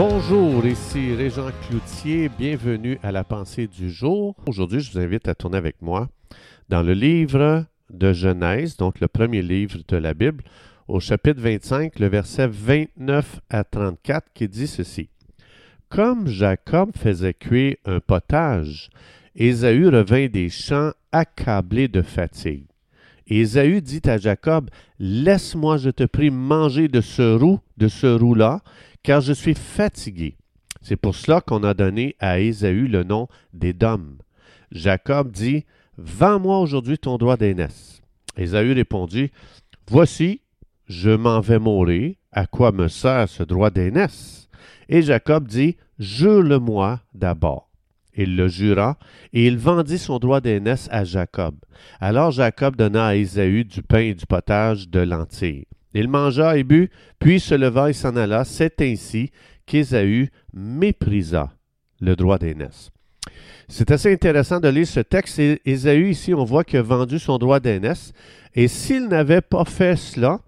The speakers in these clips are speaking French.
Bonjour, ici Régent Cloutier, bienvenue à la pensée du jour. Aujourd'hui, je vous invite à tourner avec moi dans le livre de Genèse, donc le premier livre de la Bible, au chapitre 25, le verset 29 à 34, qui dit ceci. Comme Jacob faisait cuire un potage, Ésaü revint des champs accablé de fatigue. Ésaü dit à Jacob, Laisse-moi, je te prie, manger de ce roux, de ce roux-là, car je suis fatigué. C'est pour cela qu'on a donné à Ésaü le nom d'Édom. Jacob dit, Vends-moi aujourd'hui ton droit d'aînesse. Ésaü répondit, Voici, je m'en vais mourir, à quoi me sert ce droit d'aînesse? Et Jacob dit, Jure-le-moi d'abord. Il le jura, et il vendit son droit d'aînesse à Jacob. Alors Jacob donna à Ésaü du pain et du potage de lentilles. Il mangea et but, puis se leva et s'en alla. C'est ainsi qu'Ésaü méprisa le droit d'aînesse. C'est assez intéressant de lire ce texte. Ésaü, ici, on voit qu'il a vendu son droit d'aînesse. Et s'il n'avait pas fait cela,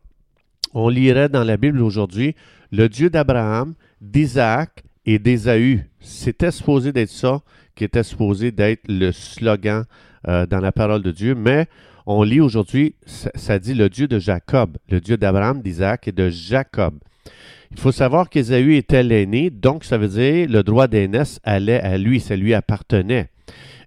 on lirait dans la Bible aujourd'hui le Dieu d'Abraham, d'Isaac et d'Ésaü. C'était supposé d'être ça qui était supposé d'être le slogan euh, dans la parole de Dieu, mais on lit aujourd'hui, ça, dit le Dieu de Jacob, le Dieu d'Abraham, d'Isaac et de Jacob. Il faut savoir qu'Ésaü était l'aîné, donc ça veut dire le droit d'aînesse allait à lui, ça lui appartenait.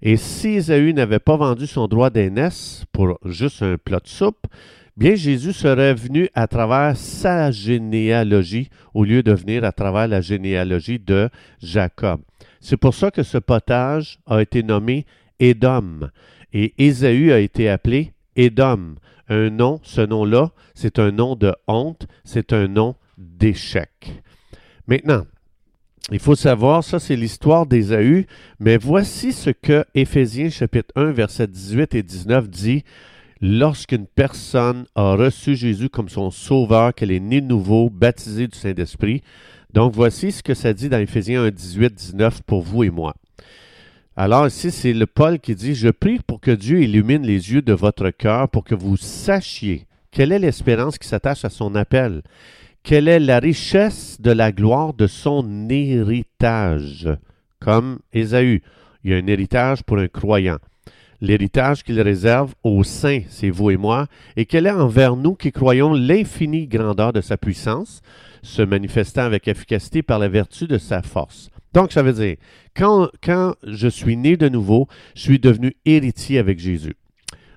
Et si Ésaü n'avait pas vendu son droit d'aînesse pour juste un plat de soupe, bien Jésus serait venu à travers sa généalogie au lieu de venir à travers la généalogie de Jacob. C'est pour ça que ce potage a été nommé Édom. Et Ésaü a été appelé Édom. Un nom, ce nom-là, c'est un nom de honte, c'est un nom d'échec. Maintenant, il faut savoir, ça c'est l'histoire d'Ésaü, mais voici ce que Éphésiens chapitre 1, versets 18 et 19 dit. Lorsqu'une personne a reçu Jésus comme son sauveur, qu'elle est née de nouveau, baptisée du Saint-Esprit, donc voici ce que ça dit dans Éphésiens 1, 18, 19 pour vous et moi. Alors ici, c'est le Paul qui dit, Je prie pour que Dieu illumine les yeux de votre cœur pour que vous sachiez quelle est l'espérance qui s'attache à son appel, quelle est la richesse de la gloire de son héritage, comme Ésaü. Il y a un héritage pour un croyant. L'héritage qu'il réserve aux saints, c'est vous et moi, et quelle est envers nous qui croyons l'infinie grandeur de sa puissance, se manifestant avec efficacité par la vertu de sa force. Donc, ça veut dire, quand, quand je suis né de nouveau, je suis devenu héritier avec Jésus.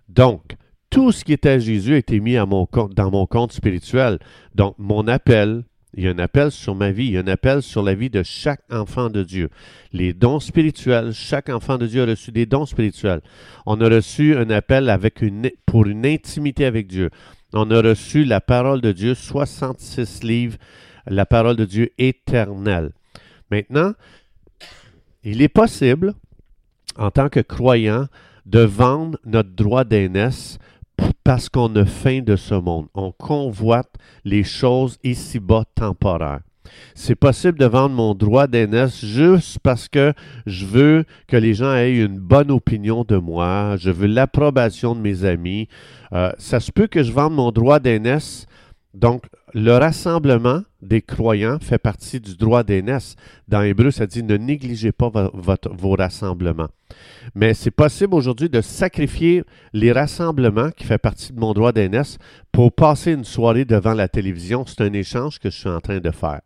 Donc, tout ce qui était à Jésus a été mis dans mon compte spirituel. Donc, mon appel, il y a un appel sur ma vie, il y a un appel sur la vie de chaque enfant de Dieu. Les dons spirituels, chaque enfant de Dieu a reçu des dons spirituels. On a reçu un appel avec pour une intimité avec Dieu. On a reçu la parole de Dieu, 66 livres, la parole de Dieu éternelle. Maintenant, il est possible, en tant que croyant, de vendre notre droit d'aînesse parce qu'on a faim de ce monde. On convoite les choses ici-bas temporaires. C'est possible de vendre mon droit d'aînesse juste parce que je veux que les gens aient une bonne opinion de moi, je veux l'approbation de mes amis. Euh, ça se peut que je vende mon droit d'aînesse. Donc, le rassemblement des croyants fait partie du droit d'aînesse. Dans Hébreu, ça dit ne négligez pas vos rassemblements. Mais c'est possible aujourd'hui de sacrifier les rassemblements qui fait partie de mon droit d'aînesse pour passer une soirée devant la télévision. C'est un échange que je suis en train de faire.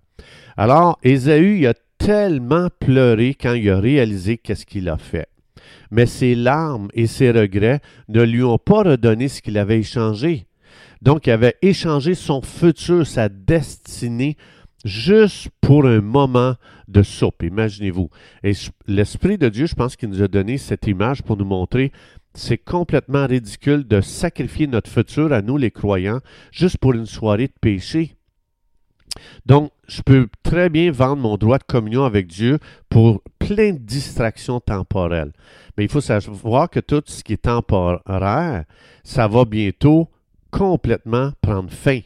Alors, Ésaü, a tellement pleuré quand il a réalisé qu'est-ce qu'il a fait. Mais ses larmes et ses regrets ne lui ont pas redonné ce qu'il avait échangé. Donc, il avait échangé son futur, sa destinée, juste pour un moment de soupe, imaginez-vous. Et l'Esprit de Dieu, je pense qu'il nous a donné cette image pour nous montrer c'est complètement ridicule de sacrifier notre futur à nous, les croyants, juste pour une soirée de péché. Donc, je peux très bien vendre mon droit de communion avec Dieu pour plein de distractions temporelles. Mais il faut savoir que tout ce qui est temporaire, ça va bientôt complètement prendre fin.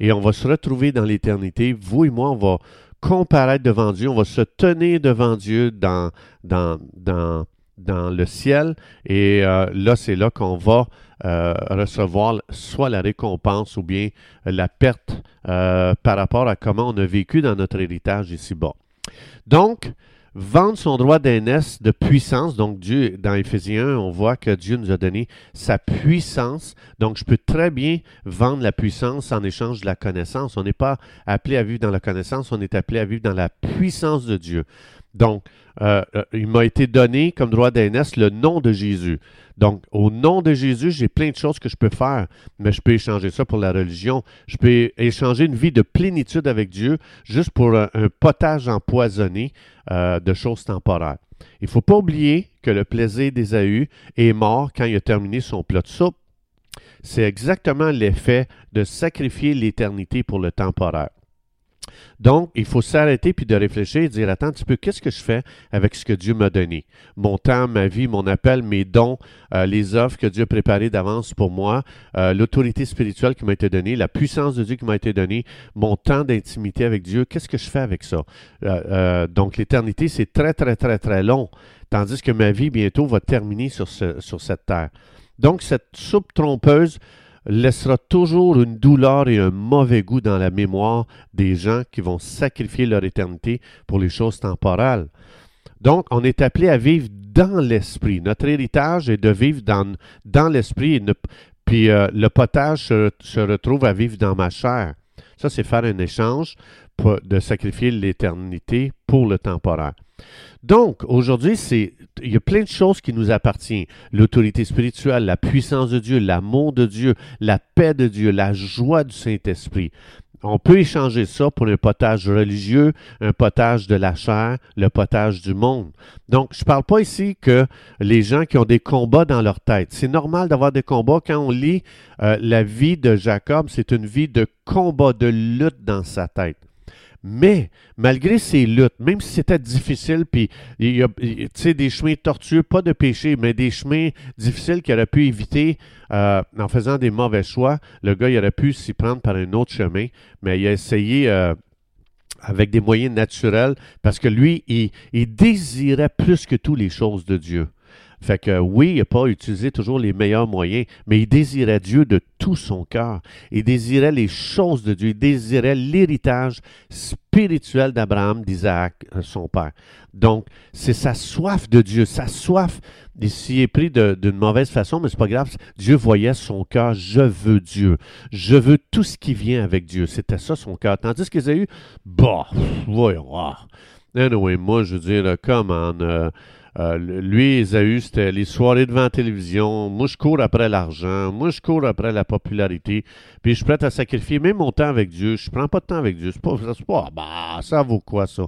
Et on va se retrouver dans l'éternité. Vous et moi, on va comparaître devant Dieu, on va se tenir devant Dieu dans, le ciel. Et euh, là, c'est là qu'on va euh, recevoir soit la récompense ou bien la perte euh, par rapport à comment on a vécu dans notre héritage ici-bas. Donc, vendre son droit d'aînesse de puissance. Donc, Dieu, dans Éphésiens 1, on voit que Dieu nous a donné sa puissance. Donc, je peux très bien vendre la puissance en échange de la connaissance. On n'est pas appelé à vivre dans la connaissance, on est appelé à vivre dans la puissance de Dieu. Donc, euh, euh, il m'a été donné comme droit d'aînesse le nom de Jésus. Donc, au nom de Jésus, j'ai plein de choses que je peux faire, mais je peux échanger ça pour la religion. Je peux échanger une vie de plénitude avec Dieu juste pour un, potage empoisonné euh, de choses temporaires. Il ne faut pas oublier que le plaisir d'Ésaü est mort quand il a terminé son plat de soupe. C'est exactement l'effet de sacrifier l'éternité pour le temporaire. Donc, il faut s'arrêter puis de réfléchir et dire Attends un petit peu, qu'est-ce que je fais avec ce que Dieu m'a donné? Mon temps, ma vie, mon appel, mes dons, euh, les offres que Dieu a préparées d'avance pour moi, euh, l'autorité spirituelle qui m'a été donnée, la puissance de Dieu qui m'a été donnée, mon temps d'intimité avec Dieu, qu'est-ce que je fais avec ça? Euh, Donc, l'éternité, c'est très, très, très, très long, tandis que ma vie bientôt va terminer sur, sur cette terre. Donc, cette soupe trompeuse, laissera toujours une douleur et un mauvais goût dans la mémoire des gens qui vont sacrifier leur éternité pour les choses temporales. Donc, on est appelé à vivre dans l'esprit. Notre héritage est de vivre dans, l'esprit, puis euh, le potage se, retrouve à vivre dans ma chair. Ça, c'est faire un échange de sacrifier l'éternité pour le temporaire. Donc, aujourd'hui, c'est il y a plein de choses qui nous appartiennent. L'autorité spirituelle, la puissance de Dieu, l'amour de Dieu, la paix de Dieu, la joie du Saint-Esprit. On peut échanger ça pour un potage religieux, un potage de la chair, le potage du monde. Donc, je ne parle pas ici que les gens qui ont des combats dans leur tête. C'est normal d'avoir des combats. Quand on lit euh, la vie de Jacob, c'est une vie de combat, de lutte dans sa tête. Mais malgré ces luttes, même si c'était difficile, puis il y a des chemins tortueux, pas de péché, mais des chemins difficiles qu'il aurait pu éviter euh, en faisant des mauvais choix, le gars il aurait pu s'y prendre par un autre chemin, mais il a essayé euh, avec des moyens naturels parce que lui, il, il désirait plus que tout les choses de Dieu. Fait que oui, il n'a pas utilisé toujours les meilleurs moyens, mais il désirait Dieu de tout son cœur. Il désirait les choses de Dieu. Il désirait l'héritage spirituel d'Abraham, d'Isaac, euh, son père. Donc, c'est sa soif de Dieu, sa soif. Ici est pris d'une mauvaise façon, mais c'est pas grave. Dieu voyait son cœur. Je veux Dieu. Je veux tout ce qui vient avec Dieu. C'était ça son cœur. Tandis eu, bah, voyons. Ah. Anyway, moi, je veux dire, comment. Euh, euh, lui, Esaü, c'était les soirées devant la télévision. Moi, je cours après l'argent. Moi, je cours après la popularité. Puis, je suis prêt à sacrifier même mon temps avec Dieu. Je prends pas de temps avec Dieu. C'est pas, pas, bah, ça vaut quoi, ça?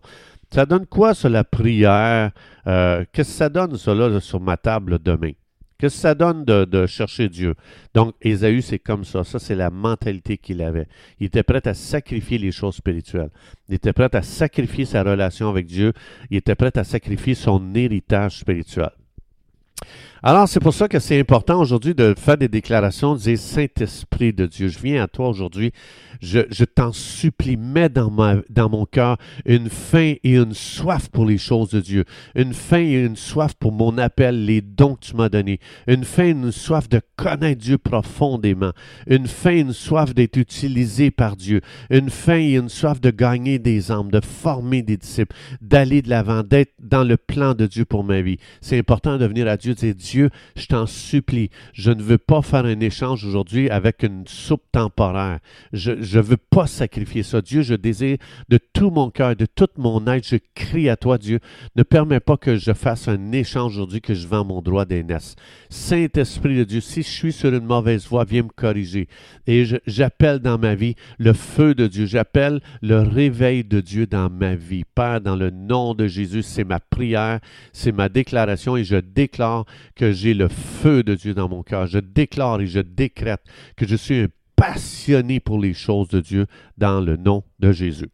Ça donne quoi, ça, la prière? Euh, qu'est-ce que ça donne, ça, là, sur ma table demain? Qu'est-ce que ça donne de, chercher Dieu? Donc, Ésaü, c'est comme ça. Ça, c'est la mentalité qu'il avait. Il était prêt à sacrifier les choses spirituelles. Il était prêt à sacrifier sa relation avec Dieu. Il était prêt à sacrifier son héritage spirituel. Alors, c'est pour ça que c'est important aujourd'hui de faire des déclarations, de Saint-Esprit de Dieu, je viens à toi aujourd'hui, je, t'en supplie, mets dans, mon cœur une faim et une soif pour les choses de Dieu, une faim et une soif pour mon appel, les dons que tu m'as donnés, une faim et une soif de connaître Dieu profondément, une faim et une soif d'être utilisé par Dieu, une faim et une soif de gagner des âmes, de former des disciples, d'aller de l'avant, d'être dans le plan de Dieu pour ma vie. C'est important de venir à Dieu et dire Dieu, je t'en supplie, je ne veux pas faire un échange aujourd'hui avec une soupe temporaire. Ne veux pas sacrifier ça. Dieu, je désire de tout mon cœur, de toute mon être, je crie à toi, Dieu. Ne permets pas que je fasse un échange aujourd'hui, que je vends mon droit d'aînesse. Saint-Esprit de Dieu, si je suis sur une mauvaise voie, viens me corriger. Et j'appelle dans ma vie le feu de Dieu. J'appelle le réveil de Dieu dans ma vie. Père, dans le nom de Jésus, c'est ma prière, c'est ma déclaration et je déclare que j'ai le feu de Dieu dans mon cœur. Je déclare et je décrète que je suis un passionné pour les choses de Dieu dans le nom de Jésus.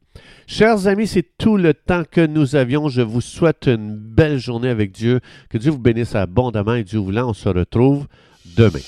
Chers amis, c'est tout le temps que nous avions. Je vous souhaite une belle journée avec Dieu. Que Dieu vous bénisse abondamment et Dieu voulant, on se retrouve demain.